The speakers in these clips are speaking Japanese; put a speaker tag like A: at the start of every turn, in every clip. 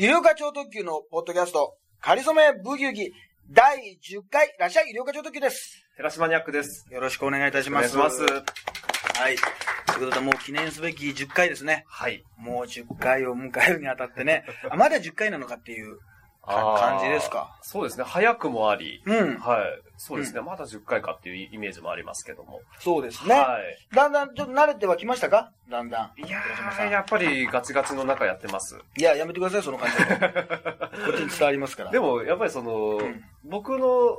A: 医療課長特急のポッドキャスト、かりそめブギウギ第10回、いらっしゃい、医療課長特急です。
B: 寺島ニャックです。
A: よろしくお願いいたします。
B: お願いします。
A: はい。ということで、もう記念すべき10回ですね。
B: はい。
A: もう10回を迎えるにあたってね、あまだ10回なのかっていうか感じですか？
B: そうですね。早くもあり。
A: うん。
B: はい。そうですね。まだ10回かっていうイメージもありますけども。
A: そうですね。
B: は
A: だんだんちょっと慣れてはきましたか？だんだん。
B: い。いやー、やっぱりガチガチの中やってます。
A: いや、やめてください、その感じ。こっちに伝わりますから。
B: でも、やっぱりその、
A: ん
B: 僕の、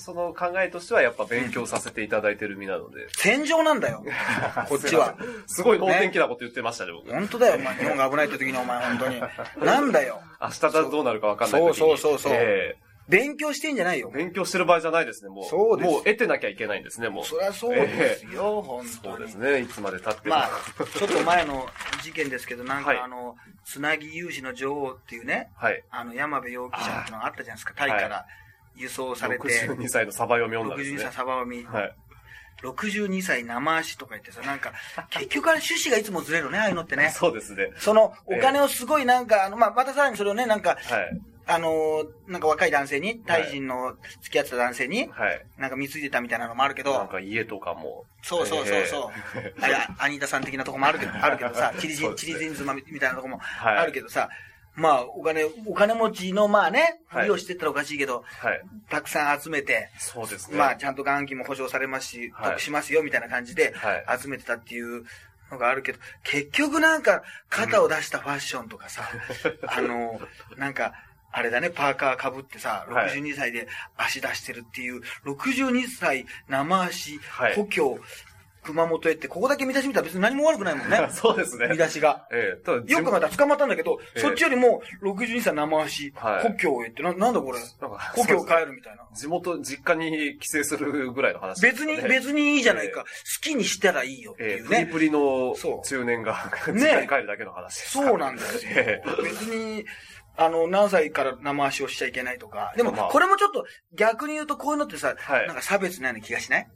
B: その考えとしてはやっぱ勉強させていただいてる身なので。
A: 戦場なんだよ。こっちは。
B: すごい能天気なこと言ってましたね、僕。
A: 本当だよ、お前。日本が危ないって時にお前、本当に。なんだよ。
B: 明日だとどうなるかわかんない。
A: そうそうそうそう
B: え
A: 勉強してんじゃないよ
B: え。勉強してる場合じゃないですね、もう。
A: そうです
B: もう得てなきゃいけないんですね、もう。
A: そりゃそうですよ、本当に
B: そうです。ね、いつまで経っても。
A: まあ、ちょっと前の 事件ですけど、なん
B: はい
A: かあの、つなぎ融資の女王っていうね、
B: はい。
A: あの、山部容疑者っていうのがあったじゃないですか、タイから輸送されて、
B: 62歳のサバ読み女です
A: 62
B: ね。
A: 歳サバを見、
B: はい。
A: 62歳生足とか言ってさ、なんか、結局あれ趣旨がいつもずれるね、ああいうのってね。
B: そうですね。
A: その、お金をすごいなんか、あの、まあ、またさらにそれをね、なんか、
B: はい。
A: あのーなんか若い男性に、タイ人の付き合ってた男性に、
B: はい。
A: なんか貢いでたみたいなのもあるけど、
B: なんか家とかも。
A: そうそうそうそう。あれ、アニータさん的なとこもあるけど、あるけどさ、チリジ
B: ね
A: チリジン妻みたいなとこも
B: はい
A: あるけどさ、まあ、お金、お金持ちの、まあね、
B: はい。
A: ふりをしてったらおかしいけど、
B: はい。
A: たくさん集めて、
B: そうですね。
A: まあ、ちゃんと元金も保証されますし、
B: はい。
A: 得しますよ、みたいな感じで
B: は、
A: 集めてたっていうのがあるけど、結局なんか、肩を出したファッションとかさ、あの、なんか、あれだね、パーカー被ってさ、
B: はい。
A: 62歳で足出してるっていう、62歳生足
B: はい、
A: 故郷、熊本へって、ここだけ見出し見たら別に何も悪くないもんね
B: そうですね。
A: 見出しが。
B: ええただ、
A: よく考えたら捕まったんだけど、
B: ええ
A: そっちよりも62歳生足、
B: はい
A: 故郷へって、ななんだこれ、故郷帰るみたいな。
B: 地元、実家に帰省するぐらいの話ね、
A: 別に、別にいいじゃないか。好きにしたらいいよって
B: ええ
A: いうね。
B: プリプリの中年が実
A: ね
B: 家に帰るだけの話ですから
A: そうなんですよ
B: え。
A: 別に、あの、何歳から生足をしちゃいけないとか。でも、
B: まあ
A: これもちょっと逆に言うとこういうのってさ、
B: はい
A: なんか差別なような気がしない、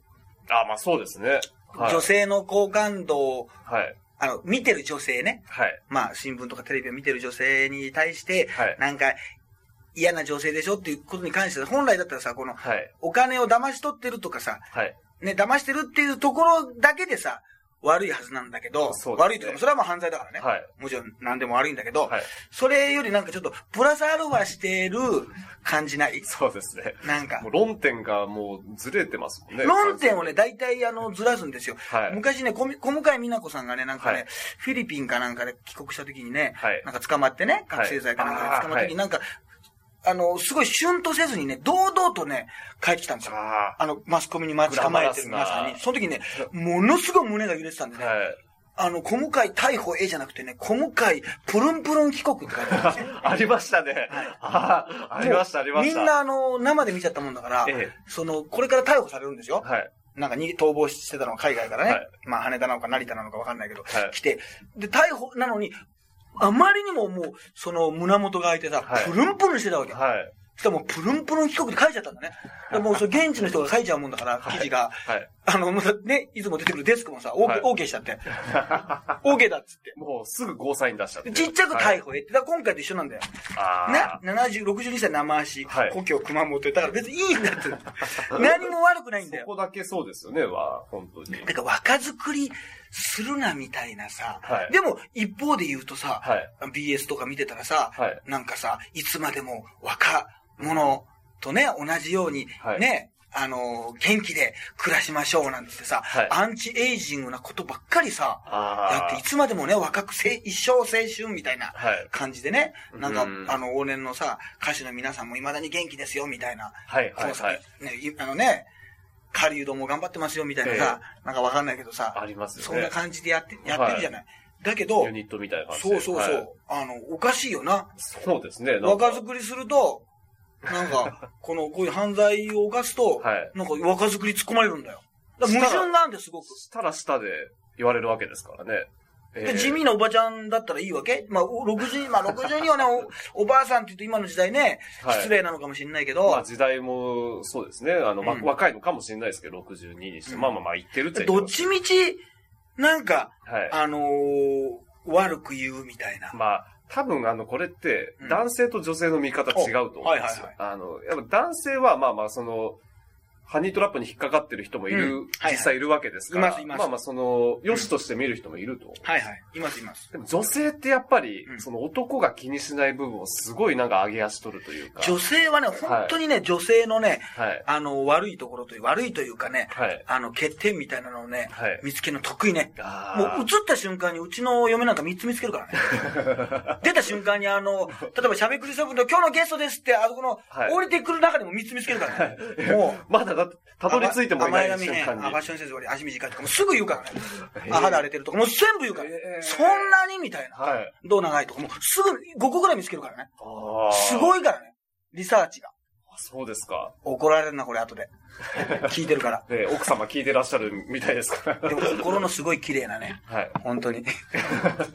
B: あ、まあそうですね。はい
A: 女性の好感度を、
B: はい。
A: あの、見てる女性ね。
B: はい。
A: まあ、新聞とかテレビを見てる女性に対して、
B: はい
A: なんか、嫌な女性でしょっていうことに関して、本来だったらさ、この、
B: はい。
A: お金を騙し取ってるとかさ、
B: はい。
A: ね、騙してるっていうところだけでさ、悪いはずなんだけど、
B: ね
A: 悪いというか、それはもう犯罪だからね。
B: はい。
A: もちろん何でも悪いんだけど、
B: はい。
A: それよりなんかちょっと、プラスアルファしてる感じない？
B: そうですね。
A: なんか
B: もう、論点がもうずれてますもんね。
A: 論点をね、大体あの、ずらすんですよ。
B: はい
A: 昔ね、小向井美奈子さんがね、なんかね、
B: はい
A: フィリピンかなんかで帰国した時にね、
B: はい
A: なんか捕まってね、覚醒剤かなんかで捕まった時に、なんか、あの、すごいシュンとせずにね、堂々とね、帰ってきたんですよ。
B: あ
A: あの、マスコミに待ち構えてる皆さんに。その時ね、ものすごい胸が揺れてたんで
B: あ。
A: ね、
B: はい。
A: あの、小向井逮捕 A じゃなくてね、小向井プルンプルン帰国って書いてあるんですよ。
B: ありましたね。ああ、ありました、ありました。
A: みんなあの、生で見ちゃったもんだから、
B: ええ
A: その、これから逮捕されるんですよ。
B: はい。
A: なんかに逃亡してたのが海外からね。
B: はい
A: まあ羽田なのか成田なのかわかんないけど、
B: はい
A: 来て。で、逮捕なのに、あまりにももう、その胸元が開いてさ、
B: はい
A: プルンプルンしてたわけ。
B: はい。
A: そしたらもうプルンプルン帰国って書いちゃったんだね。でもうそれ現地の人が書いちゃうもんだから、記事が。
B: はい。
A: あの、またね、いつも出てくるデスクもさ、OK、
B: はい
A: OK したって。OK だっつって。
B: もうすぐゴーサイン出しちゃって。
A: ちっちゃく
B: はい
A: 逮捕へって。だから今回と一緒なんだよ。
B: あ
A: ね
B: あ。
A: 70、62歳生足、
B: はい
A: 故郷熊本へ。だから別にいいんだって。何も悪くないんだよ。
B: そこだけそうですよね、は、本当に。
A: だから若作りするなみたいなさ。
B: はい
A: でも一方で言うとさ、
B: はい
A: BS とか見てたらさ、
B: はい
A: なんかさ、いつまでも若者とね、同じように、
B: はい
A: ね、あのー元気で暮らしましょうなんてさ、
B: はい
A: アンチエイジングなことばっかりさ、
B: ああ。
A: やっていつまでもね、若くせ一生青春みたいな
B: はい。
A: 感じでね、なんか、
B: うん
A: あの、往年のさ、歌手の皆さんも未だに元気ですよ、みたいな。
B: はい、はい、
A: このさ
B: はい。
A: ね、いあのね、狩人も頑張ってますよ、みたいなさ、なんかわかんないけどさ、
B: あります。
A: そんな感じでやって、やってるじゃない。だけど
B: ユ、ニットみたいな感じで。
A: そうそうそう、
B: はい
A: あの、おかしいよな。
B: そうですね。
A: 若作りすると、なんか、この、こういう犯罪を犯すと、
B: はい
A: なんか若作り突っ込まれるんだよ。だ矛盾なんですごく。
B: したらしたで言われるわけですからね。え
A: で、
B: ー
A: 地味なおばちゃんだったらいいわけ？まあ、お60、まあ、62はね、お、おばあさんって言うと今の時代ね、
B: はい
A: 失礼なのかもしれないけど、
B: まあ時代もそうですね。あの、ま
A: うん
B: 若いのかもしれないですけど、62にして。
A: うん
B: まあまあまあ言ってるっちゃ言
A: ど
B: て
A: っちみち、なんか、
B: はい。
A: あのー悪く言うみたいな。
B: まあ、多分あの、これって
A: うん、
B: 男性と女性の見方違うと思うんですよ。あの、やっぱ男性はまあまあその、ハニートラップに引っかかってる人もいる、
A: うんはいはい
B: 実際いるわけですから。
A: いますいます
B: まあまあその、良しとして見る人もいると思う。
A: はいはい。いますいます。
B: でも女性ってやっぱり、
A: うん
B: その男が気にしない部分をすごいなんか上げ足取るというか。
A: 女性はね、本当にね、女性のね、
B: はい。
A: あの、悪いところという、悪いというかね、
B: はい。
A: あの、欠点みたいなのをね、
B: はい。
A: 見つけるの得意ね。
B: あ
A: もう映った瞬間にうちの嫁なんか3つ見つけるからね。出た瞬間にあの、例えばしゃべくりセブンの今日のゲストですって、あそこの
B: はい
A: 降りてくる中でも3つ見つけるからね。もう、
B: まだだって、たどり着いてもいない瞬間に。
A: あ、ファッションセンスより足短いとか、もうすぐ言うからね。
B: えー
A: あ、肌荒れてるとか、もう全部言うから。
B: えー
A: そんなにみたいな。
B: はい。
A: どう長いとか、もうすぐ5個ぐらい見つけるからね。
B: ああ。
A: すごいからね。リサーチが。
B: そうですか。
A: 怒られるな、これ後で。聞いてるから。
B: で、奥様聞いてらっしゃるみたいですから。
A: でも心のすごい綺麗なね。
B: はい。
A: 本当に。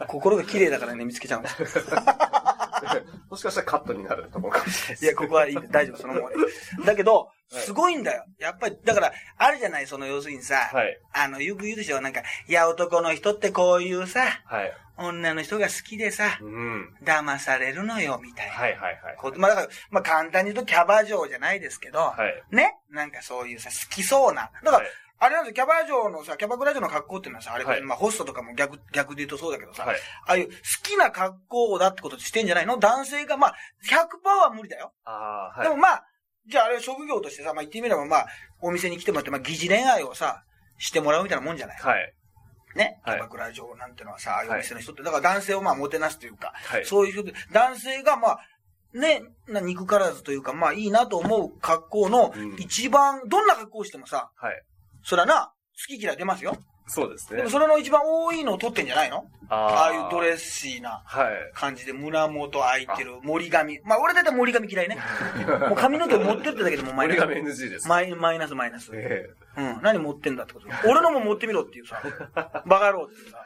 A: 心が綺麗だからね、見つけちゃうの。
B: もしかしたらカットになるところかもしれないです。
A: いや、ここはいい。大丈夫、そのままで。だけど、すごいんだよ。やっぱり、だから、あるじゃない、その、要するにさ、
B: はい。
A: あの、よく言うでしょ、なんか、いや、男の人ってこういうさ、
B: はい。
A: 女の人が好きでさ、
B: うん。
A: 騙されるのよ、みたいな。
B: はいはいはい。
A: まあ、だから、まあ、簡単に言うとキャバ嬢じゃないですけど、
B: はい。
A: ね？なんかそういうさ、好きそうな。だから、
B: はい
A: あれなんですよ、キャバ嬢のさ、キャバクラ嬢の格好っていうのはさ、あれ、
B: はい
A: まあ、ホストとかも逆、逆で言うとそうだけどさ、
B: はい。
A: ああいう好きな格好だってことしてんじゃないの？男性が、まあ、100%は無理だよ。
B: ああ、はい。
A: でもまあ、じゃああれ職業としてさ、まあ言ってみればまあ、お店に来てもらって、まあ疑似恋愛をさ、してもらうみたいなもんじゃない？
B: はい。
A: ね？キ
B: はい
A: ャバクラ嬢なんてのはさ、ああいうお
B: はい
A: 店の人って、だから男性をまあもてなすというか、
B: はい。
A: そういう人で、男性がまあ、ね、な憎からずというか、まあいいなと思う格好の
B: うん
A: 一番、どんな格好をしてもさ、
B: はい。
A: そらな、好き嫌い出ますよ。
B: そうですね
A: でも。それの一番多いのを取ってんじゃないの？
B: あ
A: ああいうド
B: ス。
A: レッシーな
B: はい。
A: 感じで胸元開いてる、森髪。まあ俺だいたい森髪嫌いね。もう髪の毛持ってってだけでもマイナス。
B: 折り紙 NG です。
A: マイマイナスマイナス。
B: え
A: うん。何持ってんだってこと。俺のも持ってみろっていうさ、バカ野郎っていうさ、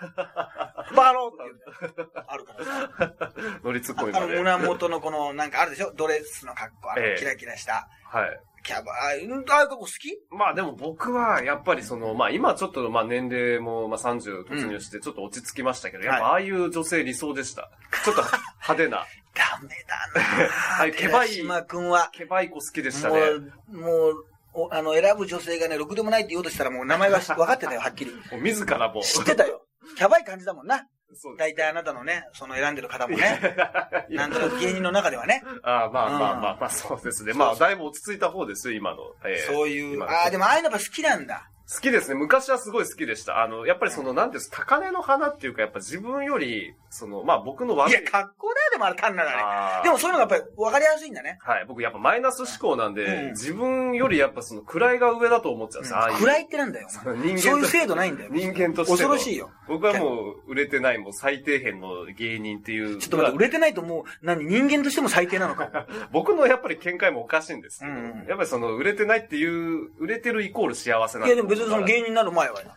A: バカ野郎っていう、あるからさ。
B: え 乗りツッ
A: ああの。胸元のこの、なんかあるでしょ？ドレスの格好、あの
B: ええ
A: キラキラした。
B: はい。
A: キャバ、ああいうああいう格好好き？
B: まあでも僕は、やっぱりその、まあ今ちょっと、まあ年齢も、まあ30突入してちょっと落ち着きましたけど、やっぱああいう女性理想でした。ちょっと派手な、
A: ダメだな
B: あケバい
A: 寺島くんは、
B: ケバイコ好きでした
A: も
B: ね。
A: う、もう、おあの、選ぶ女性がね、ろくでもないって言おうとしたらもう名前はし分かってたよ、はっきり。
B: もう自らも。
A: 知ってたよ。キャバい感じだもんな。
B: そう
A: 大体あなたのね、その選んでる方も
B: い
A: ね。
B: や
A: なんとなく芸人の中ではね。
B: ああまあまあ
A: うん
B: まあまあ、そうですね。まあ、だいぶ落ち着いた方ですよ、今の。ええ
A: そういう、ああ、でもああいうのやっぱ好きなんだ。
B: 好きですね。昔はすごい好きでした。あの、やっぱりその、なんです高嶺の花っていうか、やっぱ自分より、その、まあ僕の悪い。
A: いや、格好だよ、でもあれ単なるあれ。でもそういうのがやっぱり分かりやすいんだね。
B: はい。僕やっぱマイナス思考なんで、
A: うん
B: 自分よりやっぱその位が上だと思っちゃうんですよ。ああいう。
A: 暗いってなんだよ。
B: 人間と
A: そういう制度ないんだよ。
B: 人間としての。
A: 恐ろしいよ。
B: 僕はもう売れてない、もう最底辺の芸人っていう。
A: ちょっと待って、売れてないともう、何、人間としても最低なのか。
B: 僕のやっぱり見解もおかしいんですけど、
A: うんうん
B: やっぱりその売れてないっていう、売れてるイコール幸せなん
A: でも別にその芸人になる前はな。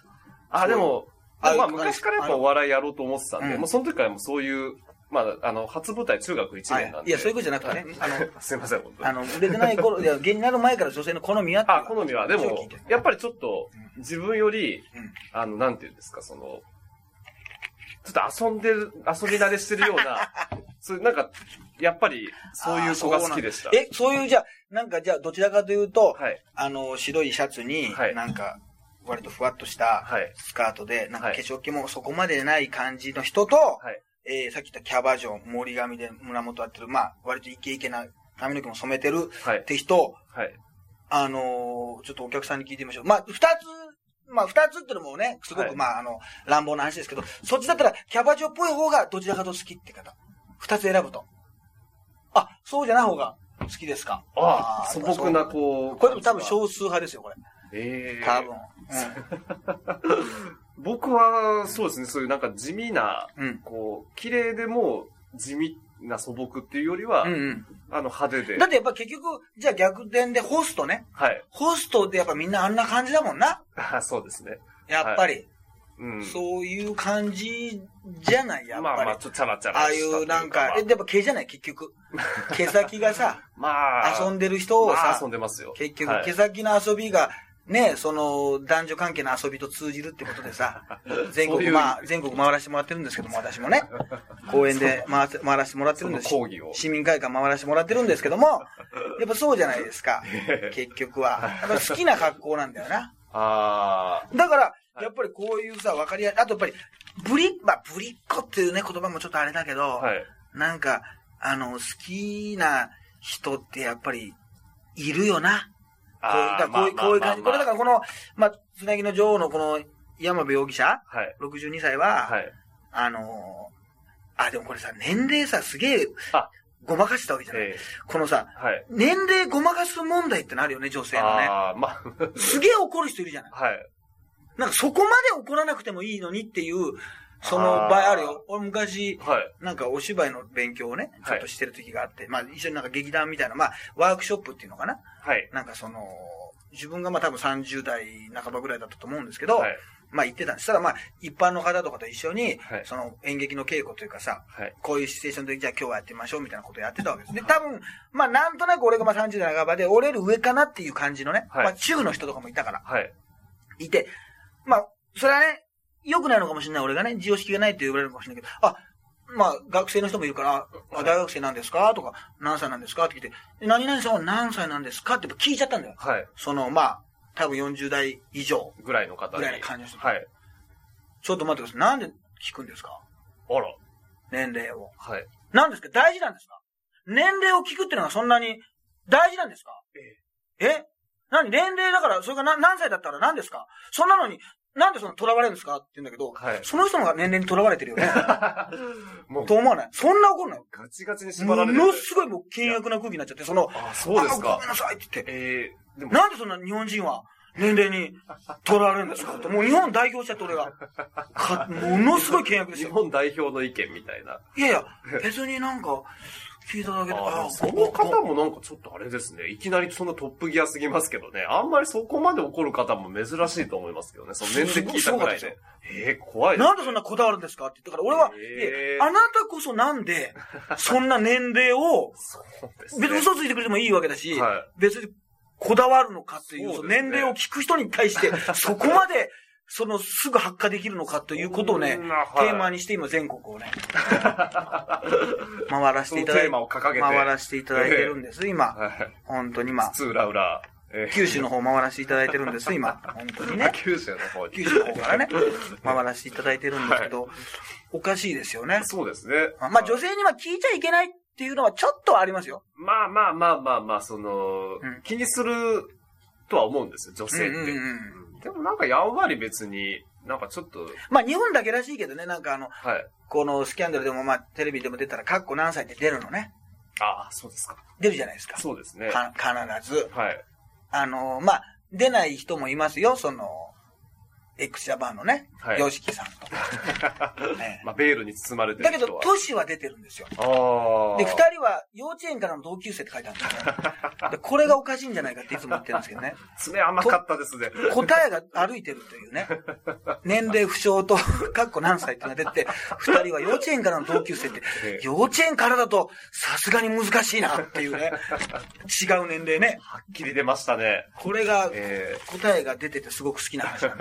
B: あ、でも、
A: あ
B: まあ昔からやっぱお笑いやろうと思ってたんで、
A: うん
B: もうその時からもうそういう、まあ、あの、初舞台中学1
A: は
B: 年なんで。
A: い。いや、そういうことじゃなくてね。あの、
B: すいません、本当に。
A: あの、売れてない頃、いや、芸人になる前から女性の好みは
B: あ、好みは、でもやっぱりちょっと、自分より、
A: うん
B: あの、なんていうんですか、その、ちょっと遊んでる、遊び慣れしてるような、そういう、なんか、やっぱり、そういう子が好きでした。
A: え、そういう、じゃあ、なんか、じゃあ、どちらかというと、
B: はい。
A: あの、白いシャツに
B: は、い
A: なんか、割とふわっとした
B: はい。
A: スカートで、なんか
B: はい
A: 化粧気もそこまでない感じの人と、
B: はい。
A: えー、さっき言ったキャバ嬢、森髪で胸元あってる、まあ、割とイケイケな髪の毛も染めてる
B: はい
A: っ。て人、
B: はい。
A: あのーちょっとお客さんに聞いてみましょう。まあ、二つ、まあ、二つってのもね、すごく、
B: はい
A: まあ、あの、乱暴な話ですけど、そっちだったら、キャバ嬢っぽい方がどちらかと好きって方。二つ選ぶと。あ、そうじゃない方が好きですか
B: ああ、素
A: ー
B: 朴な、こう。
A: これでも多分
B: 感
A: 少数派ですよ、これ。
B: ええ
A: 多分。
B: 僕は、そうですね、そういうなんか地味な、
A: うん。うん。
B: こう、綺麗でも地味な素朴っていうよりは、
A: うんうん。
B: あの派手で。
A: だってやっぱ結局、じゃあ逆転でホストね。
B: はい。
A: ホストってやっぱみんなあんな感じだもんな。
B: あそうですね。
A: やっぱり。
B: うん。
A: そういう感じじゃない、やっぱり。
B: まあまあ、ちょっとチャラチャラ
A: ああいうなんか、え、
B: ま
A: やっぱ毛じゃない、結局。毛先がさ、
B: あ、まあ、
A: 遊んでる人をさ
B: まあ遊、んでますよ。
A: 結局
B: はい
A: 毛先の遊びが、ね、その、男女関係の遊びと通じるってことでさ、全国、まあ、全国回らせてもらってるんですけども、私もね、公園で回せ回らせてもらってるんです市民会館回らせてもらってるんですけども、やっぱそうじゃないですか、結局は。やっぱ好きな格好なんだよな。
B: あ
A: だから、やっぱりこういうさ、わかりやあとやっぱり、ぶり、まあ、ぶりっ子っていうね、言葉もちょっとあれだけど、
B: あ、はい。
A: なんか、あの、好きな人ってやっぱり、いるよな。こういう、こういう、こういう感じ。これだからこの、まあ、つなぎの女王のこの、山部容疑者、
B: はい。
A: 62歳は、
B: はい。
A: あのーあ、でもこれさ、年齢さ、すげえ、
B: あ
A: ごまかしたわけじゃない。
B: え
A: このさ、
B: ーはい。
A: 年齢ごまかす問題ってのあるよね、女性のね。
B: ああ、まあ、
A: すげえ怒る人いるじゃない。
B: はい。
A: なんかそこまで怒らなくてもいいのにっていう、その場合あるよ。俺昔、
B: はい。
A: なんかお芝居の勉強をね、ちょっとしてる時があって、まあ一緒になんか劇団みたいな、まあワークショップっていうのかな？
B: はい。
A: なんかその、自分がまあ多分30代半ばぐらいだったと思うんですけど、
B: はい。
A: まあ行ってたんです。そしたらまあ一般の方とかと一緒に、
B: はい
A: その演劇の稽古というかさ、
B: はい。
A: こういうシチュエーションでじゃあ今日はやってみましょうみたいなことをやってたわけです。で、多分、まあなんとなく俺がまあ30代半ばで、俺より上かなっていう感じのね、
B: はい
A: まあ中の人とかもいたから、
B: はい。
A: いて、まあ、それはね、良くないのかもしれない。俺がね、自由式がないって言われるかもしれないけど、あ、まあ、学生の人もいるから、あ大学生なんですか？とか、何歳なんですか？って聞いて、で何々さんは何歳なんですか？って聞いちゃったんだよ。
B: はい。
A: その、まあ、多分40代以上。
B: ぐらいの方に。
A: ぐらいの感じの人
B: はい。
A: ちょっと待ってください。なんで聞くんですか？
B: あら。
A: 年齢を。
B: はい。
A: 何ですか？大事なんですか？年齢を聞くっていうのはそんなに大事なんですか？え？何？年齢だから、それがな何歳だったら何ですか？そんなのに、なんでその囚われるんですかって言うんだけど、
B: はい
A: その人のが年齢に囚われてるよね。
B: もう
A: と、思わない？そんな怒るのよ。
B: ガチガチに
A: も
B: 縛られる。
A: のすごいもう険悪な空気になっちゃって、その、
B: あ、そうですか
A: あごめん。なさいって言って、
B: ええでも、
A: なんでそんな日本人は年齢に囚われるんですかって、もう日本代表しちゃって俺が。かものすごい険悪ですよ。
B: 日本代表の意見みたいな。
A: いやいや、別になんか、聞いただけで、
B: あ
A: あ
B: その方もなんかちょっとあれですね。いきなりそのトップギアすぎますけどね。あんまりそこまで怒る方も珍しいと思いますけどね。その年齢聞いたぐらいで。ええ怖いね
A: なんでそんなこだわるんですかって言ったから、俺は、
B: へー
A: あなたこそなんで、そんな年齢を。別に嘘ついてくれてもいいわけだし、
B: はい
A: 別にこだわるのかっていう、
B: ね
A: 年齢を聞く人に対して、そこまで、その、すぐ発火できるのかということをね、
B: はい
A: テーマにして今全国をね、回らせていただいて、回らせていただいてるんです、今。
B: はい。
A: 本当に今。
B: 津浦浦。ええ
A: 九州の方回らせていただいてるんです、今。本当にね。
B: 九州の方に。
A: 九州の方からね、回らせていただいてるんですけど、おかしいですよね。
B: そうですね。
A: まあ女性には聞いちゃいけないっていうのはちょっとはありますよ。
B: まあまあまあまあまあ、その、
A: うん
B: 気にするとは思うんですよ、女性って。
A: うんうんうん
B: うんでもなんかやんわり別に、なんかちょっと、
A: まあ日本だけらしいけどね、なんかあの、
B: はい。
A: このスキャンダルでもまあテレビでも出たら、カッコ何歳って出るのね。
B: ああ、そうですか。
A: 出るじゃないですか。
B: そうですね。
A: か必ず。
B: はい。
A: あの、まあ、出ない人もいますよ、その、X ジャパンのね、
B: はい
A: ヨシキさんとか。ね
B: まあ、ベールに包まれてる
A: だけど、
B: 人は。
A: トシは出てるんですよ。で、二人は幼稚園からの同級生って書いてあるんですよ。で、これがおかしいんじゃないかっていつも言ってるんですけどね。
B: 爪甘かったですね。
A: 答えが歩いてるというね。年齢不詳と、かっこ何歳っていうのが出て、二人は幼稚園からの同級生って
B: ええ、
A: 幼稚園からだとさすがに難しいなっていうね。違う年齢ね。
B: はっきり出ましたね。
A: これが、
B: え
A: 答えが出ててすごく好きな話なん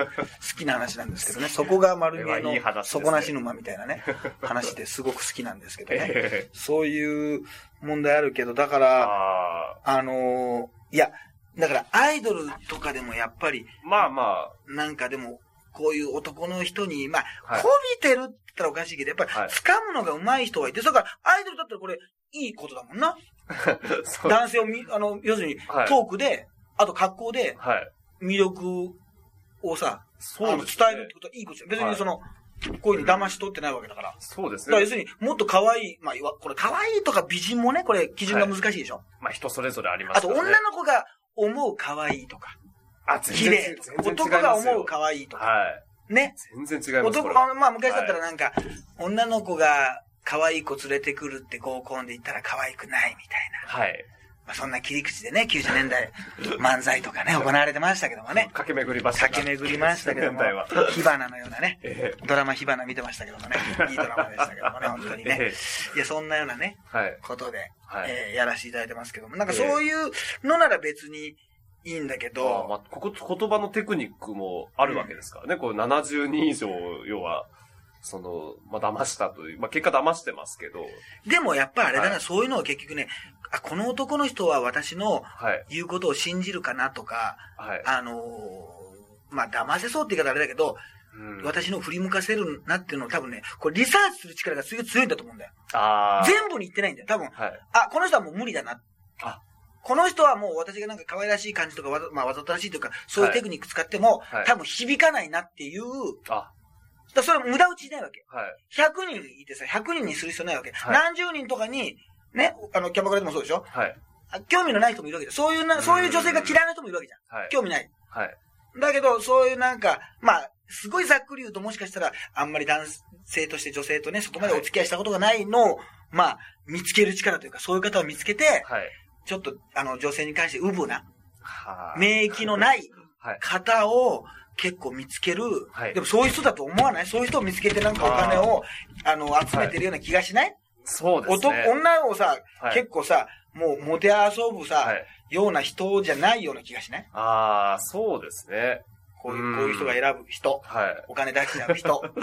A: 好きな話なんですけどね。そこが丸見えの底なし沼みたいなね、話ですごく好きなんですけどね。
B: え
A: そういう問題あるけど、だから、
B: ああ。
A: あのーいや、だからアイドルとかでもやっぱり、
B: まあま
A: なんかでも、こういう男の人に、まあ、
B: はい
A: こびてるって言ったらおかしいけど、やっぱり
B: はい
A: 掴むのが上手い人がいて、それからアイドルだったらこれ、いいことだもんな。男性をみ、あの、要するに、
B: はい
A: トークで、あと格好で、
B: はい。
A: 魅力をさ、
B: そうですね
A: 伝えるってことはいいことじゃん。別にその、こういうふうに騙し取ってないわけだから。
B: そうですね
A: だから要。するに、もっと可愛い、まあ、これ可愛いとか美人もね、これ基準が難しいでしょ。
B: まあ人それぞれあります
A: あと。女の子が思う可愛いとか、
B: あ、
A: 綺麗とか、男が思う可愛いとか、
B: はい。
A: ね。
B: 全然違います。
A: 男が、まあ昔だったらなんか、女の子が可愛い子連れてくるって合コンで言ったら可愛くないみたいな。
B: はい。
A: まあそんな切り口でね、90年代漫才とかね、行われてましたけどもね。
B: 駆け巡りましたか。
A: 駆け巡りましたけども火花のようなね、
B: え
A: ドラマ火花見てましたけどもね、いいドラマでしたけどもね、本当にね
B: え。
A: いや、そんなようなね、
B: はい。
A: ことで、
B: はい
A: えーやらせていただいてますけども、なんかそういうのなら別にいいんだけ
B: あ
A: ど、
B: あまあ、ここ、言葉のテクニックもあるわけですからね。こう、70人以上、要は、その、まあ、騙したという、まあ、結果騙してますけど、
A: でもやっぱりあれだな、
B: はい
A: そういうのは結局ね、あ、この男の人は私の
B: はい、
A: 言うことを信じるかなとか、
B: はい。
A: あのーまあ、騙せそうって言い方あれだけど、
B: うん
A: 私の振り向かせるなっていうのを多分ね、これリサーチする力がすごい強いんだと思うんだよ。
B: ああ。
A: 全部に言ってないんだよ。多分、
B: はい。
A: あ、この人はもう無理だな。
B: あ
A: この人はもう私がなんか可愛らしい感じとかわざ、まあわざとらしいというか、そういうテクニック使っても、
B: はい
A: 多分響かないなっていう、
B: あ、
A: だそれ無駄打ちしないわけ。
B: はい。
A: 100人いてさ、100人にする必要ないわけ。
B: はい
A: 何十人とかに、ね、あの、キャバクラでもそうでしょ？
B: はい。
A: あ興味のない人もいるわけで、そういうな、そういう女性が嫌いな人もいるわけじゃん。
B: はい。
A: 興味ない。
B: はい。
A: だけど、そういうなんか、まあ、すごいざっくり言うともしかしたら、あんまり男性として女性とね、そこまでお付き合いしたことがないのを、まあ、見つける力というか、そういう方を見つけて、
B: はい。
A: ちょっと、あの、女性に関してウブな、
B: はい。
A: 免疫のない
B: はい。
A: 結構見つける。
B: はい
A: でもそういう人だと思わない？そういう人を見つけてなんかお金を、あの、集めてるような気がしない、男
B: そうですね。
A: 女をさ、
B: はい
A: 結構さ、もう、モテ遊ぶさ、
B: はい。
A: ような人じゃないような気がしない？
B: ああ、そうですね。
A: こういうう、
B: ん
A: こういう人が選ぶ人。
B: はい。
A: お金出しちゃう人。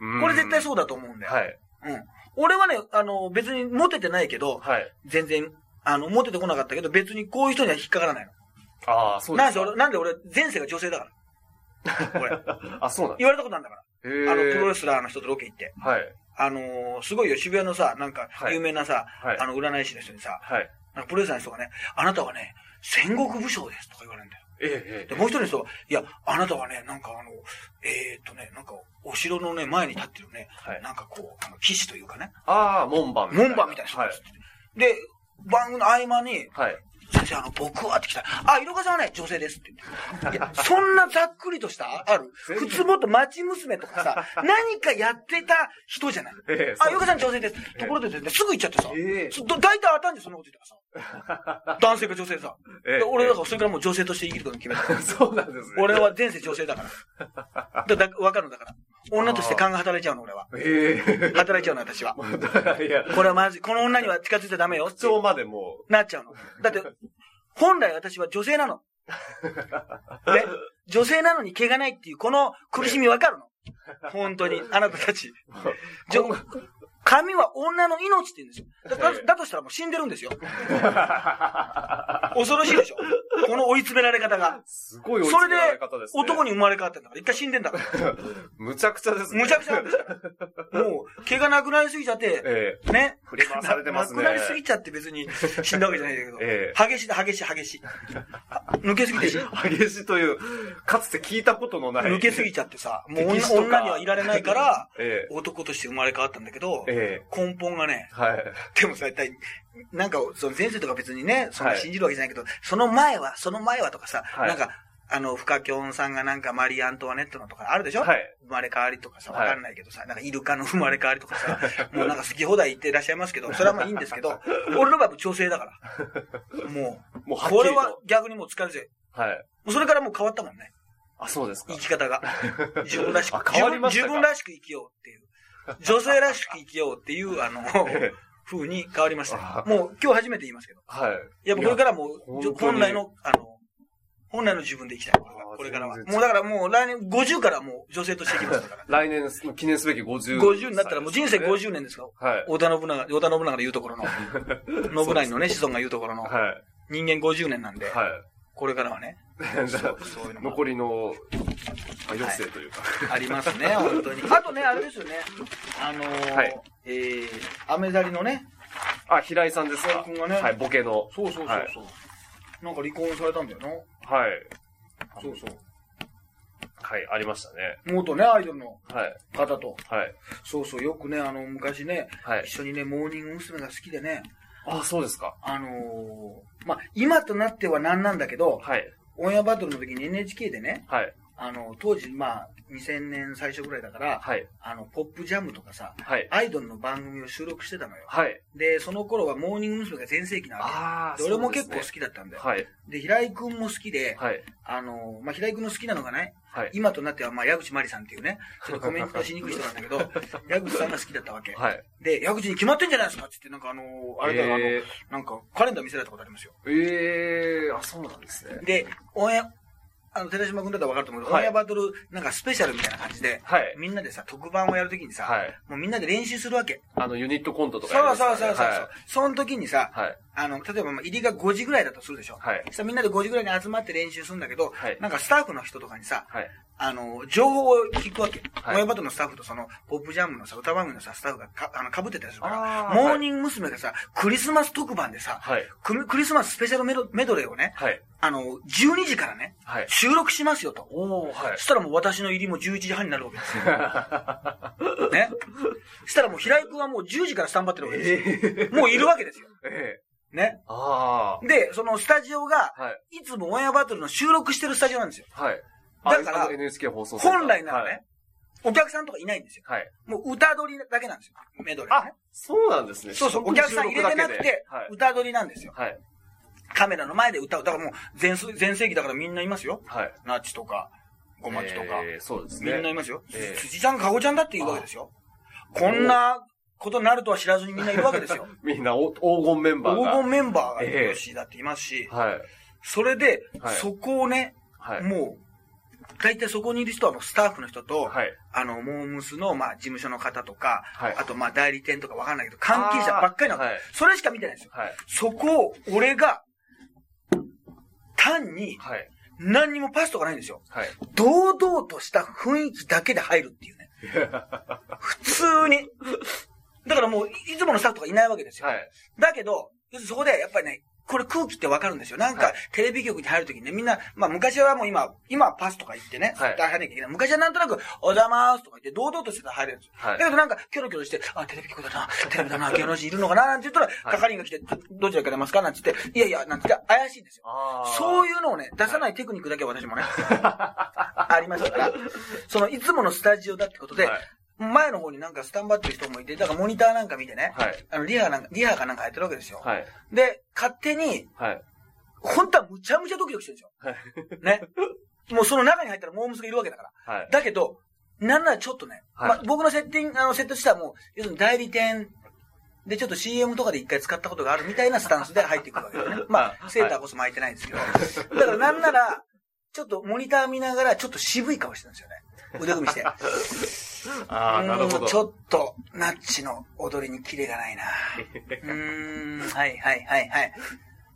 B: うん
A: これ絶対そうだと思うんだよ。
B: はい。
A: うん。俺はね、あの、別にモテてないけど、
B: はい。
A: 全然、あの、モテてこなかったけど、別にこういう人には引っかからないの。
B: ああ、そうですか。
A: なんで俺、なんで俺、前世が女性だから。これ。
B: あ、そうなんで
A: 言われたことなんだから。あの、プロレ
B: え。
A: スラーの人とロケ行って。
B: はい。
A: あのーすごいよ、渋谷のさ、なんか
B: は、い
A: 有名なさ、
B: はい
A: あの、占い師の人にさ、
B: はい。
A: なんかプロレスラーの人がね、あなたはね、戦国武将ですとか言われるんだよ。
B: ええ、え
A: で、
B: え。
A: もう一人の人は、いや、あなたはね、なんかあの、えー、っとね、なんか、お城のね、前に立ってるね、
B: はい
A: なんかこう、あの、騎士というかね、
B: ああ、門番
A: 門番みたいな人
B: はい
A: です。。で、番組の合間に、
B: はい。
A: 先生、あの、僕はって来たら、あ、色川さんはね、女性ですって言って。いや、そんなざっくりとした、ある普通もっと町娘とかさ、何かやってた人じゃない
B: ええ。
A: あ、色川さん女性です。ところでですね、すぐ行っちゃってさ。
B: ええ
A: そだ大体当たんじゃん、そんなこと言ったらさ。男性か女性さ。
B: ええ
A: で俺だからそれからもう女性として生きることに決めた。
B: そうなんですね。
A: 俺は前世女性だから。だ、だ、わかるんだから。女として勘が働いちゃうの、俺は。
B: ええ。
A: 働いちゃうの、私は。
B: いや、
A: これはまずい。この女には近づいちゃダメよ。
B: 口調までも
A: なっちゃうの。だって、本来私は女性なの。ね？女性なのに毛がないっていう、この苦しみわかるの？本当に、あなたたち。髪は女の命って言うんですよ。だだだとしたらもう死んでるんですよ。恐ろしいでしょこの追い詰められ方が。
B: すごい追い
A: それで
B: 詰められ方です、ね。
A: 男に生まれ変わってんだから。一回死んでんだから。
B: むちゃくちゃですね。
A: むちゃくちゃなんですから。もう、毛がなくなりすぎちゃって、
B: ええ。
A: ね。
B: 振り回されてますね
A: なくなりすぎちゃって別に死んだわけじゃないんだけど。
B: え
A: 激しいだ、激しい、激しい。抜けすぎてし、
B: 激しという、かつて聞いたことのない。
A: 抜けすぎちゃってさ、もう女にはいられないから、
B: ええ。
A: 男として生まれ変わったんだけど、
B: ええ。
A: 根本がね、
B: はい。
A: でもさ、一体、なんか、その前世とか別にね、その
B: はい
A: 信じるわけじゃないけど、その前は、その前はとかさ、
B: はい
A: なんか、あの、フカキョンさんがなんかマリー・アントワネットのとかあるでしょ？
B: はい。
A: 生まれ変わりとかさ、
B: はい
A: わかんないけどさ、なんかイルカの生まれ変わりとかさ、もうなんか好き放題言ってらっしゃいますけど、それはまあいいんですけど、俺の場合は女性だから。もう、
B: もう。
A: これは逆にもう疲れて、
B: はい。
A: もうそれからもう変わったもんね。
B: あ、そうですか
A: 生。き方が。自分らしく
B: あ、変わりま
A: 自分らしく生きようっていう。女性らしく生きようっていう、あの、
B: え え
A: 風に変わりました
B: あ。
A: もう今日初めて言いますけど。
B: はい。
A: やっぱこれからもう、
B: 本
A: 来の、あの、本来の自分で生きたい。これからは。もうだからもう来年50からもう女性として生きますから。
B: 来年の記念すべき50。
A: 50になったらもう人生50年ですよ。
B: はい。
A: 織田信長、織田信長が言うところの、信長のね、子孫が言うところの、
B: はい。
A: 人間50年なんで、
B: は
A: これからはね、
B: 残りの、あ余生というか。
A: ありますね、本当に。あとね、あれですよね、あのー
B: はい
A: えー、アメザリのね、
B: あ、平井さんですか
A: 平井君がね
B: はい、ボケの。
A: そうそうそうそう、
B: はい
A: なんか離婚されたんだよな。
B: はい。
A: そうそう。
B: はい、ありましたね。
A: 元ね、アイドルの
B: はい。
A: 方と。
B: はい。
A: そうそう、よくね、あの、昔ね、
B: はい。
A: 一緒にね、モーニング娘。が好きでね、
B: あ、そうですか。
A: あのーまあ、今となってはなんなんだけど、
B: はい。
A: オンエアバトルの時に NHK でね、
B: はい。
A: あの、当時、まあ、2000年最初ぐらいだから、
B: はい。
A: あの、ポップジャムとかさ、
B: はい。
A: アイドルの番組を収録してたのよ。
B: はい。
A: で、その頃はモーニング娘。が全盛期なわ
B: ああ、
A: け。で、俺も結構好きだったんだよ。
B: はい。
A: で、平井くんも好きで、
B: はい。
A: あの、まあ、平井くんの好きなのがね、
B: はい。
A: 今となっては、まあ、矢口まりさんっていうね、ちょっとコメントしにくい人なんだけど、矢口さんが好きだったわけ。
B: はい。
A: で、矢口に決まってんじゃないですかって言って、なんかあの、あれだよ、あの、
B: え
A: なんか、カレンダー見せられたことありますよ。
B: ー、えー、あ、そうなんですね。
A: で、オンエア、あの、寺島君だったら分かると思うけど、
B: はい
A: オンエアバトル、なんかスペシャルみたいな感じで、
B: はい。
A: みんなでさ、特番をやるときにさ、
B: はい。
A: もうみんなで練習するわけ。
B: あの、ユニットコントとか
A: そうそうそうそう。
B: ますからね
A: その時にさ、
B: はい。はい。
A: あの、例えばまあ入りが5時ぐらいだとするでしょ。
B: はい
A: そしたらみんなで5時ぐらいに集まって練習するんだけど、
B: はい
A: なんかスタッフの人とかにさ、
B: はい。
A: あの、情報を聞くわけ。
B: はい
A: オンエアバトルのスタッフとその、ポップジャムのさ、歌番組のさ、スタッフがか、あの、被ってたりするから、モーニング娘。がさ、クリスマス特番でさ、
B: はい。
A: クリスマススペシャルメドメドレーをね、
B: はい。
A: あの、12時からね、
B: はい。
A: 収録しますよと。
B: おー、はい
A: そ。したらもう私の入りも11時半になるわけですよ。ね。そしたらもう平井くんはもう10時からスタンバってるわけですよ。
B: え
A: もういるわけですよ。
B: ええ
A: ね。
B: あ
A: で、そのスタジオが、
B: い。
A: いつもオンエアバトルの収録してるスタジオなんですよ。
B: はい。
A: だから
B: NHK 放送
A: 本来ならね、
B: はい
A: お客さんとかいないんですよ。
B: はい。
A: もう歌取りだけなんですよ。メドレー
B: あ
A: ね。、
B: そうなんですね。
A: そうそう、お客さん入れてなくて
B: はい、。
A: 歌取りなんですよ。
B: はい。
A: カメラの前で歌う。だからもう全盛、全盛期だからみんないますよ。
B: はい。
A: ナッチとか、ゴマチとか。
B: えーそうです
A: みんない
B: ね。
A: ますよ。
B: ええ
A: 辻ちゃん、かごちゃんだって言うわけですよ。こんなことになるとは知らずにみんないるわけですよ。
B: みんなお黄金メンバー
A: 黄
B: が。
A: 金メンバーが
B: ええ
A: ヨッシーだっていますし、
B: はい。
A: それで、
B: はい
A: そこをね、
B: はい。
A: もう、大体そこにいる人はもうスタッフの人と、
B: はい。
A: あの、モームスの、まあ、事務所の方とか、
B: はい
A: あと、まあ、代理店とかわかんないけど、関係者ばっかりなの。
B: はい
A: それしか見てないんですよ。
B: はい。
A: そこを、俺が、単に、
B: はい。
A: 何にもパスとかないんですよ。
B: はい。
A: 堂々とした雰囲気だけで入るっていうね。普通に。だからもう、いつものスタッフとかいないわけですよ。
B: はい。
A: だけど、そこで、やっぱりね、これ空気ってわかるんですよ。なんか
B: はい、
A: テレビ局に入るときにね、みんな、まあ昔はもう今、今はパスとか言ってね、
B: はい
A: 入らなきゃいけない。昔はなんとなく、おざいますとか言って、堂々としてたら入れるんですよ。
B: はい
A: だけどなんか、キョロキョロして、あ、テレビ局だな、テレビだな、芸能人いるのかな、なんて言ったら、
B: はい
A: 係員が来て、どどちらから出ますかなんて言って、いやいや、なんて言って、怪しいんですよ。そう
B: い
A: いうのをね、出さないテクニックだけは私もね、ありましたから、その、いつものスタジオだってことで、
B: はい。
A: 前の方になんかスタンバってる人もいて、だからモニターなんか見てね、
B: はい。
A: あの、リハなんか、リハかなんかやってるわけですよ。
B: はい。
A: で、勝手に、
B: はい。
A: 本当はむちゃむちゃドキドキしてるんですよ。ね。もうその中に入ったらモームスがいるわけだから。
B: はい。
A: だけど、なんならちょっとね、
B: はい
A: まあ、僕のセッティング、あの、セットとしてはもう、要するに代理店でちょっと CM とかで一回使ったことがあるみたいなスタンスで入ってくるわけですね。まあ、セーターこそ巻いてないんですけど。だからなんなら、ちょっとモニター見ながらちょっと渋い顔してるんですよね。腕組みして。
B: ああ、なるほど。
A: ちょっと、ナッチの踊りにキレがないな。うーん、はいはいはいはい。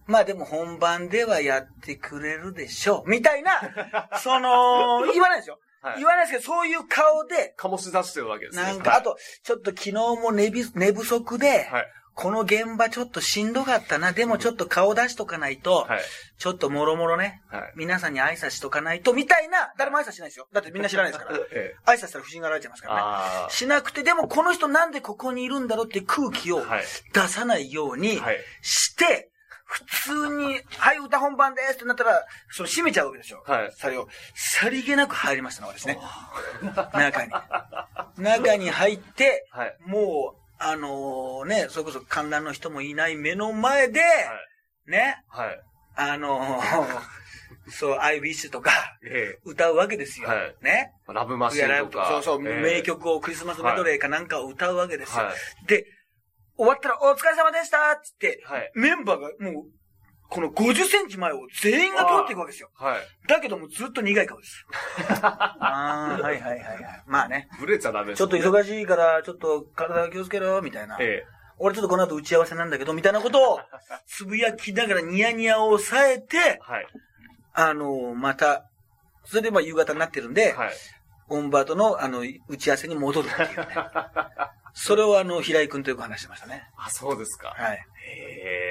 A: まあでも本番ではやってくれるでしょう。みたいな、その、言わないですよ。
B: はい
A: 言わないですけど、そういう顔で、
B: 醸し出してるわけですね。
A: なんか、あと、ちょっと昨日も寝び寝不足で、
B: はい。
A: この現場ちょっとしんどかったな。でもちょっと顔出しとかないと、
B: はい。
A: ちょっともろもろね、
B: はい。
A: 皆さんに挨拶しとかないと、みたいな、誰も挨拶しないですよ。だってみんな知らないですから。
B: ええ。
A: 挨拶したら不審がられちゃいますからね。
B: あ
A: しなくて、でもこの人なんでここにいるんだろうって空気を。出さないように
B: はい。
A: して、普通に、はい、歌本番ですってなったら、その閉めちゃうわけですよ。
B: はい。
A: それを、さりげなく入りましたの私ね。中に。中に入って、
B: はい。
A: もう、あのね、それこそ観覧の人もいない目の前で、ね、
B: はい。
A: あのー そう、I wish とか
B: え
A: 歌うわけですよ。
B: はい
A: ね？
B: え。ラブマシンとか。
A: そうそう、
B: ええ
A: 名。曲をクリスマスメドレーかなんかを歌うわけですよ。
B: はい。
A: で、終わったら、お疲れ様でしたっつって、
B: はい。
A: メンバーがもう、この50センチ前を全員が通っていくわけですよ。
B: はい。
A: だけどもずっと苦い顔です。ああ、はいはいはいはい。まあね。
B: ブレちゃダメです
A: ちょっと忙しいから、ちょっと体気をつけろ、みたいな。
B: ええ。
A: 俺ちょっとこの後打ち合わせなんだけど、みたいなことを、つぶやきながらニヤニヤを抑えて、
B: はい。
A: あのまた、それでまあ夕方になってるんで、
B: はい。
A: オンバートのあの、打ち合わせに戻るっていうね。それをあの、平井くんとよく話してましたね。
B: あ、そうですか。
A: はい。
B: へえ。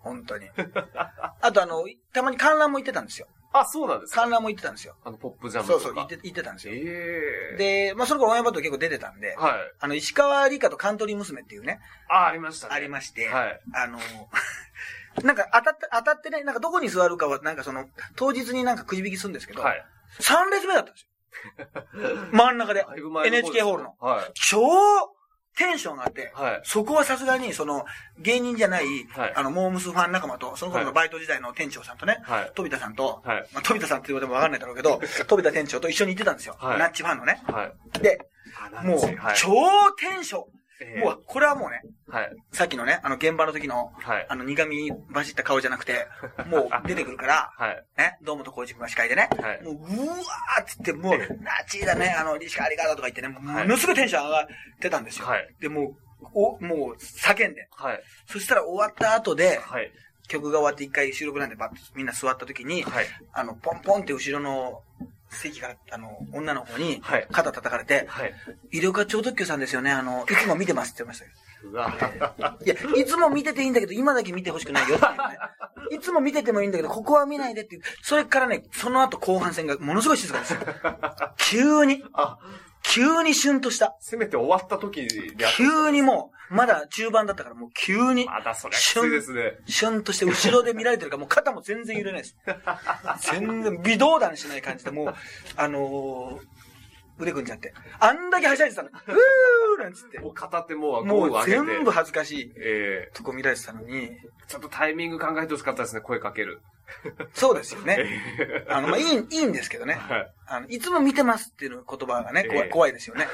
A: 本当に。あとあの、たまに観覧も行ってたんですよ。
B: あ、そうなんですか？
A: 観覧も行ってたんですよ。
B: あの、ポップジャムとか。
A: そうそう、行って、行ってたんですよ。
B: ええ。、
A: で、まあその頃オンエアバトル結構出てたんで、
B: はい。
A: あの、石川理香とカントリー娘っていうね、
B: あ、ありましたね。
A: ありまして、
B: はい。
A: あの、なんか当たって、当たってね、なんかどこに座るかは、なんかその、当日になんかくじ引きするんですけど、
B: はい。
A: 3列目だったんですよ。真ん中で
B: だいぶ前の方です
A: NHK ホールの。
B: はい。
A: 超テンションがあって、
B: はい。
A: そこはさすがに、その、芸人じゃない、
B: はい
A: あの、モームスファン仲間と、その頃のバイト時代の店長さんとね、
B: はい。
A: 飛田さんと、
B: はい。
A: まあ、飛田さんって言われてもわかんないだろうけど、飛田店長と一緒に行ってたんですよ。
B: はい
A: ナッチファンのね。
B: はい。
A: で、
B: あ
A: もう、
B: はい。
A: 超テンション。
B: えー
A: もう、これはもうね、
B: はい。
A: さっきのね、あの、現場の時の、
B: はい。
A: あの、苦味走った顔じゃなくて、もう出てくるから、
B: はい。
A: ね、堂本光一君が司会でね、
B: はい
A: もう、うわーっつって、もう、ナチーだね、あの、西川ありがとうとか言ってね、も
B: はい
A: のすごいテンション上がってたんですよ。
B: はい。
A: で、もう、お、もう、叫んで。
B: はい。
A: そしたら終わった後で、
B: はい。
A: 曲が終わって一回収録なんでバッとみんな座った時に、
B: はい。
A: あの、ポンポンって後ろの席から、あの、女の子に
B: はい、
A: 肩叩かれて、
B: はい。
A: 医療課超特急さんですよね、あの、いつも見てますって言ってましたよ。
B: うわ。
A: いや、いつも見てていいんだけど、今だけ見てほしくないよっていうね。いつも見ててもいいんだけど、ここは見ないでっていう。それからね、その後後半戦がものすごい静かですよ。急に、
B: あ、
A: 急にシュンとした。
B: せめて終わった時でやっ
A: 急にもう、まだ中盤だったからもう急に、
B: まだそれはきついですね。
A: シュンとして後ろで見られてるから、もう肩も全然揺れないです。全然微動だにしない感じで、もう、あのー、腕組んじゃって。あんだけはしゃいでたの。うーなんつって。
B: もう片手もう
A: もう。全部恥ずかしい
B: え
A: とこ見られてたのに、
B: えちょっとタイミング考えてほしかったですね、声かける。
A: そうですよね。
B: え
A: あの、まあ、いい、いいんですけどね。
B: えはい。
A: あの、いつも見てますっていう言葉がね、怖い
B: ええ
A: 怖いですよね。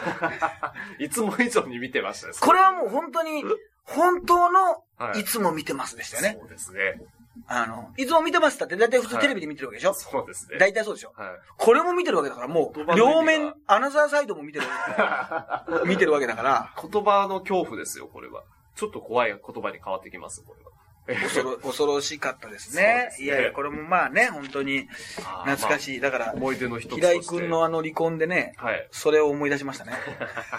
B: いつも以上に見てましたね。
A: これはもう本当に、本当の、
B: はい
A: いつも見てますでしたよね。
B: そうですね。
A: あの、いつも見てますってって大体普通テレビで見てるわけでしょ？
B: そうですね。
A: 大体そうでしょ？
B: はい。
A: これも見てるわけだから、もう、両面、アナザーサイドも見てるわけ 見てるわけだから、
B: 言葉の恐怖ですよ、これは。ちょっと怖い言葉に変わってきます、これは。
A: 恐ろ、恐ろしかったですね。
B: すね
A: いやいや、これもまあね、本当に懐か
B: い。
A: しい。だから、
B: 思い出の一つと
A: 平。井くんのあの離婚でね、
B: はい。
A: それを思い出しましたね。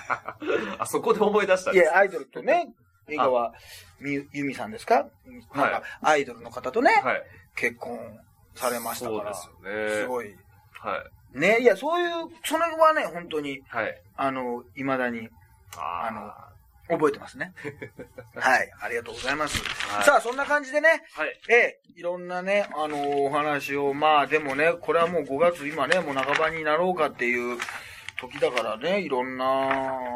B: あそこで思い出した。
A: いや、アイドルとね、江川みゆゆみさんですか？なんか、アイドルの方とね、
B: はい。
A: 結婚されましたから。
B: そうですよね。
A: すごい。
B: はい。
A: ね、いや、そういう、それはね、本当に、
B: はい。
A: あの、未だに
B: あ
A: あの覚えてますね。はい、ありがとうございます。
B: はい
A: さあ、そんな感じでね、
B: はい。
A: ええ、いろんなね、あのお話を、まあでもね、これはもう5月今ね、もう半ばになろうかっていう時だからね、いろんな、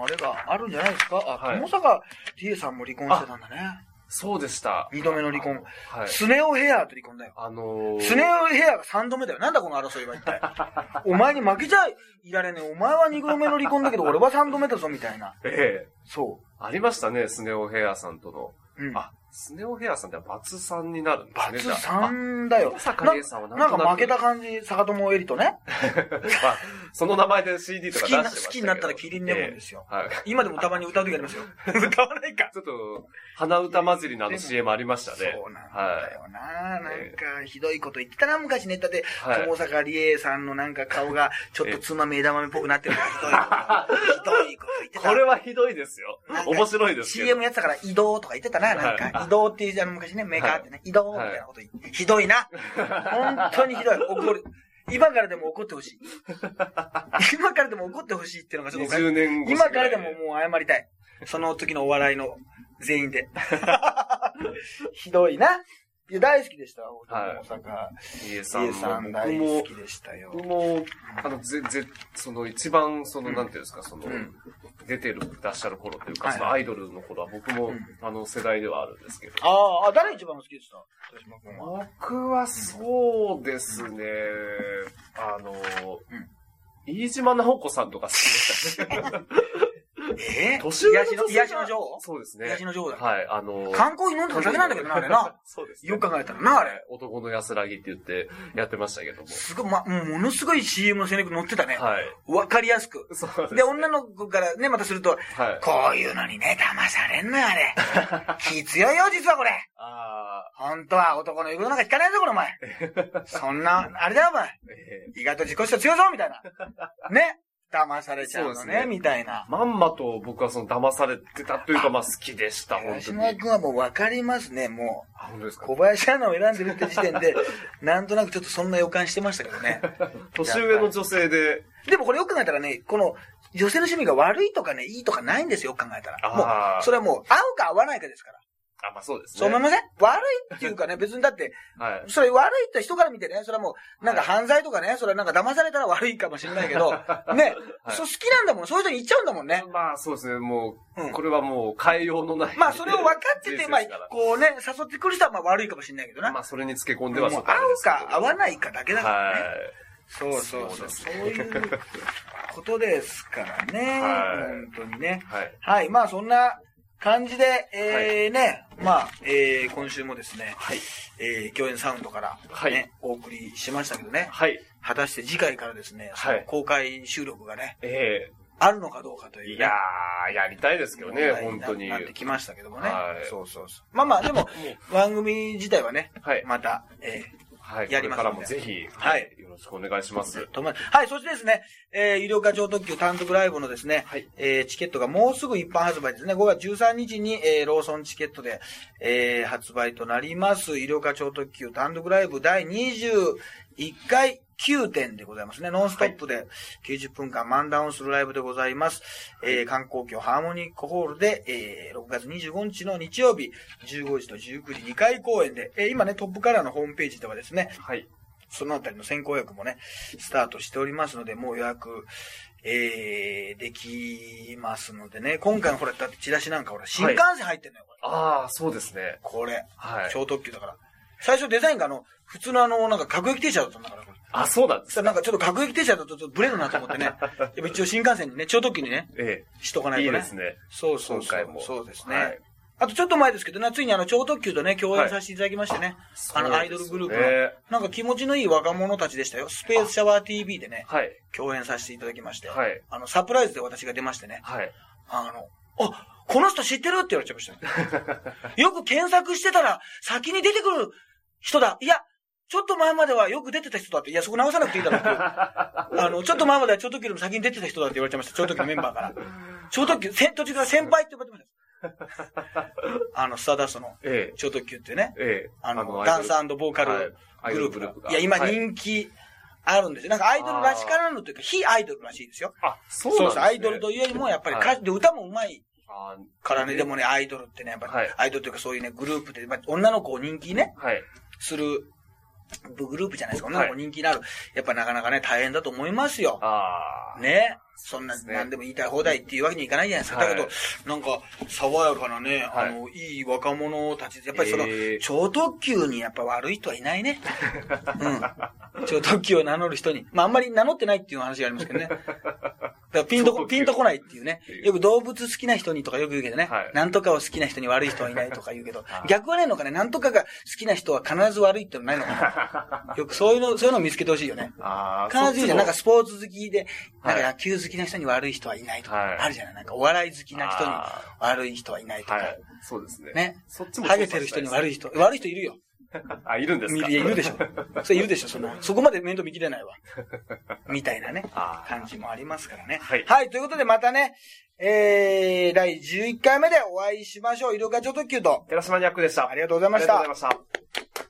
A: あれがあるんじゃないですか？あ、
B: はい
A: 友坂理恵さんも離婚してたんだね。
B: そうでした。
A: 二度目の離婚。
B: はい。
A: スネ夫ヘアと離婚だよ。
B: あのー、
A: スネ夫ヘアが3度目だよ。なんだこの争いは一体。お前に負けちゃいられねえ。お前は2度目の離婚だけど、俺は3度目だぞ、みたいな。
B: ええ
A: そ
B: ありましたね、スネ夫ヘアさんとの。
A: う。うん。
B: あ、スネ夫ヘアさんってバツさんになるんです
A: バ
B: ね。
A: ツさんだよ。
B: 小坂理恵さんはなん
A: か負けた感じ、坂友エリとね。
B: まあ、その名前で CD とか出してました
A: 好きになったらキリンレモンですよ
B: ええはい。
A: 今でもたまに歌う時ありますよ。歌わないか。
B: ちょっと、鼻歌混じりのあの CM ありましたね。
A: そうなんだよな。なん
B: え
A: か、ひどいこと言ってたな、昔ネタで。
B: はい
A: 友坂理恵さんのなんか顔が、ちょっとつまみ枝豆っぽくなってる ひどいこと。ひどいこと言ってた。
B: これはひどいですよ面白いですけど。
A: CM やってたから移動とか言ってたな、なんか。
B: はい
A: 移動っていう、あの昔ね、メーカーってね、移動みたいなこと言って。ひどいな。本当にひどい。怒る。今からでも怒ってほしい。今からでも怒ってほしいっていうのがちょっとおかしい
B: 20年後。
A: 今からでももう謝りたい。その時のお笑いの全員で。ひどいな。いや、大好きでした。
B: はい
A: 大阪。
B: リエさん
A: イエさん
B: も、
A: 大
B: 僕も
A: 好、きでしたよ。
B: 僕も、あの、ぜ、ぜ、その一番、その、
A: うん
B: なんていうんですか、その、
A: うん
B: 出てる、らっしゃる頃というか、
A: はい
B: そのアイドルの頃は僕も、
A: うん
B: あの、世代ではあるんですけど。
A: あーあ、誰一番好きでした？豊島君は。
B: 僕はそうですね、あの、飯島直子さんとか好きでしたね。
A: え？ー、
B: 年上
A: の、
B: 女性
A: の女王？
B: そうですね。
A: 癒しの女王だ。
B: はい、あの、
A: ーヒー飲んでただけなんだけどな、あれな。
B: そうですね。
A: よく考えたらな、あれ。
B: 男の安らぎって言ってやってましたけども。
A: すごい、ま、ものすごい CM の戦略乗ってたね。
B: はい。
A: わかりやすく。
B: そうです、ね。
A: で、女の子からね、またすると、
B: はい。
A: こういうのにね、騙されんのよ、あれ。気強いよ、実はこれ。
B: あ
A: 本当は男の言うことなんか聞かないぞ、これお前。そんな、あれだよ、お前。意外と自己主張強いぞ、みたいな。ね。騙されちゃうのね、
B: ね
A: みたいな。
B: まんまと僕はその騙されてたというか、まあ好きでした、本当
A: 林
B: に。
A: 島君はもう分かりますね、も
B: あ、本当です
A: う。
B: か？
A: 小林アナを選んでるって時点で、なんとなくちょっとそんな予感してましたけどね。
B: 年上の女性で、
A: でもこれよく考えたらね、この、女性の趣味が悪いとかね、いいとかないんですよ、よく考えたら。もう、それはもう、合うか合わないかですから。
B: あ、まあそうですね。
A: そう思いません悪いっていうかね、別にだって、
B: はい。
A: それ悪いって人から見てね、それはもう、なんか犯罪とかね、それはなんか騙されたら悪いかもしれないけど、ね、
B: はい
A: そう好きなんだもん、そういう人に言っちゃうんだもんね。
B: まあそうですね、もう、
A: うん
B: これはもう変えようのない。
A: まあそれを分かってて、まあこうね、誘ってくる人はまあ悪いかもしれないけどな。
B: まあそれにつけ込んではちょっとあれ
A: 合うか合わないかだけだから
B: は
A: ね。
B: い。
A: そうそうそう。
B: そう
A: いうことですからね。
B: はい
A: 本当にね。
B: はい。
A: はい。まあそんな感じで、えーね、まあ、えー今週もですね、
B: はい。
A: えー共演サウンドから、ね
B: はい
A: お送りしましたけどね。
B: はい。
A: 果たして次回からですね、
B: はい
A: 公開収録がね、
B: え
A: あるのかどうかという、ね。
B: えいやー、やりたいですけどね、本当に。
A: なってきましたけどもね。
B: はい
A: そうそうそう。まあまあ、でも、番組自体はね、
B: はい。
A: また、え
B: はい。
A: やります
B: からもぜひ、
A: は
B: はいい。よろしくお願いします。
A: はい、そしてですね、えー、有料課長特急単独ライブのですね、
B: はい
A: えー、チケットがもうすぐ一般発売ですね。5月13日に、えー、ローソンチケットで、えー、発売となります。有料課長特急単独ライブ第21回9点でございますね。ノンストップで90分間漫談をするライブでございます。えー、観光協ハーモニックホールで、えー、6月25日の日曜日、15時と19時2回公演で、えー、今ね、トップカラーのホームページではですね、
B: はい。
A: そのあたりの先行予約もね、スタートしておりますので、もう予約、えー、できますのでね。今回のほら、だってチラシなんかほら、新幹線入ってんのよ、これ。
B: ああ、そうですね。
A: これ。
B: はい。
A: 超特急だから。最初デザインがあの、普通のあの、なんか各駅停車だったんだから。
B: あ、そうなんです
A: そしたらなんかちょっと各駅停車だとちょっとブレるなと思ってね。一応新幹線にね、超特急にね、
B: ええ。
A: しとかないとね。
B: いいですね。
A: そうそうそう。
B: 今回も
A: そうですね。
B: はい
A: あとちょっと前ですけどね、ついにあの、超特急とね、共演させていただきましてね。あの、アイドルグループの、
B: ね
A: なんか気持ちのいい若者たちでしたよ。スペースシャワー TV でね、
B: はい。
A: 共演させていただきまして。
B: はい。
A: あの、サプライズで私が出ましてね。
B: はい。
A: あの、あ、この人知ってるって言われちゃいましたね。よく検索してたら、先に出てくる人だ。いや、ちょっと前まではよく出てた人だって。いや、そこ直さなくていいだろうっていう。あの、ちょっと前までは超特急よりも先に出てた人だって言われちゃいました。超特急のメンバーから。超特急、せ途中から先輩って呼ばれてました。あの、スターダストの
B: ええ。
A: 超特急ってね。
B: ええ。
A: あの、ダンスボーカ
B: はい
A: ルグループが。
B: グループが。
A: いや、今
B: はい
A: 人気あるんですよ。なんかアイドルらしからぬというか、非アイドルらしいですよ。
B: あ、そうなんですね。
A: アイドルというよりも、やっぱり
B: はい
A: 歌手で歌も上手いからね、でもね、アイドルってね、やっぱり、
B: はい
A: アイドルというかそういうね、グループで、まあ女の子を人気ね、
B: はい。
A: する、グループじゃないですか。女
B: はい
A: の子人気になる。やっぱなかなかね、大変だと思いますよ。
B: ああ。
A: ね。そんな、何でも言いたい放題っていうわけにいかないじゃないですか。
B: はい
A: だけど、なんか、爽やかなね、
B: はい
A: あの、いい若者たち、やっぱりその、
B: えー
A: 超特急にやっぱ悪い人はいないね。うん。超特急を名乗る人に。まあ、あんまり名乗ってないっていう話がありますけどね。だからピンとピンとこないっていうね。よく動物好きな人にとかよく言うけどね。
B: はい
A: なんとかを好きな人に悪い人はいないとか言うけど
B: あ、
A: 逆はないのかね、なんとかが好きな人は必ず悪いってのないのかな。よくそういうの、そういうのを見つけてほしいよね。必ず言うじゃん。なんかスポーツ好きで、なん
B: はい
A: か野球好きな人に悪い人はいないと
B: はい
A: か、あるじゃない。なんかお笑い好きな人に
B: あ
A: 悪い人はいないとか
B: はい。。そうですね。
A: ね。
B: そっちも
A: ハゲてる人に悪い人、悪い人いるよ。
B: あ、いるんですか？
A: いや、いるでしょ。それいるでしょ、その、そこまで面倒見きれないわ。みたいなね、感じもありますからね。
B: はい
A: はい、ということでまたね、えー、第11回目でお会いしましょう。医療課長特急と。
B: 寺島ニャックでした。
A: ありがとうございました
B: ありがとうございました。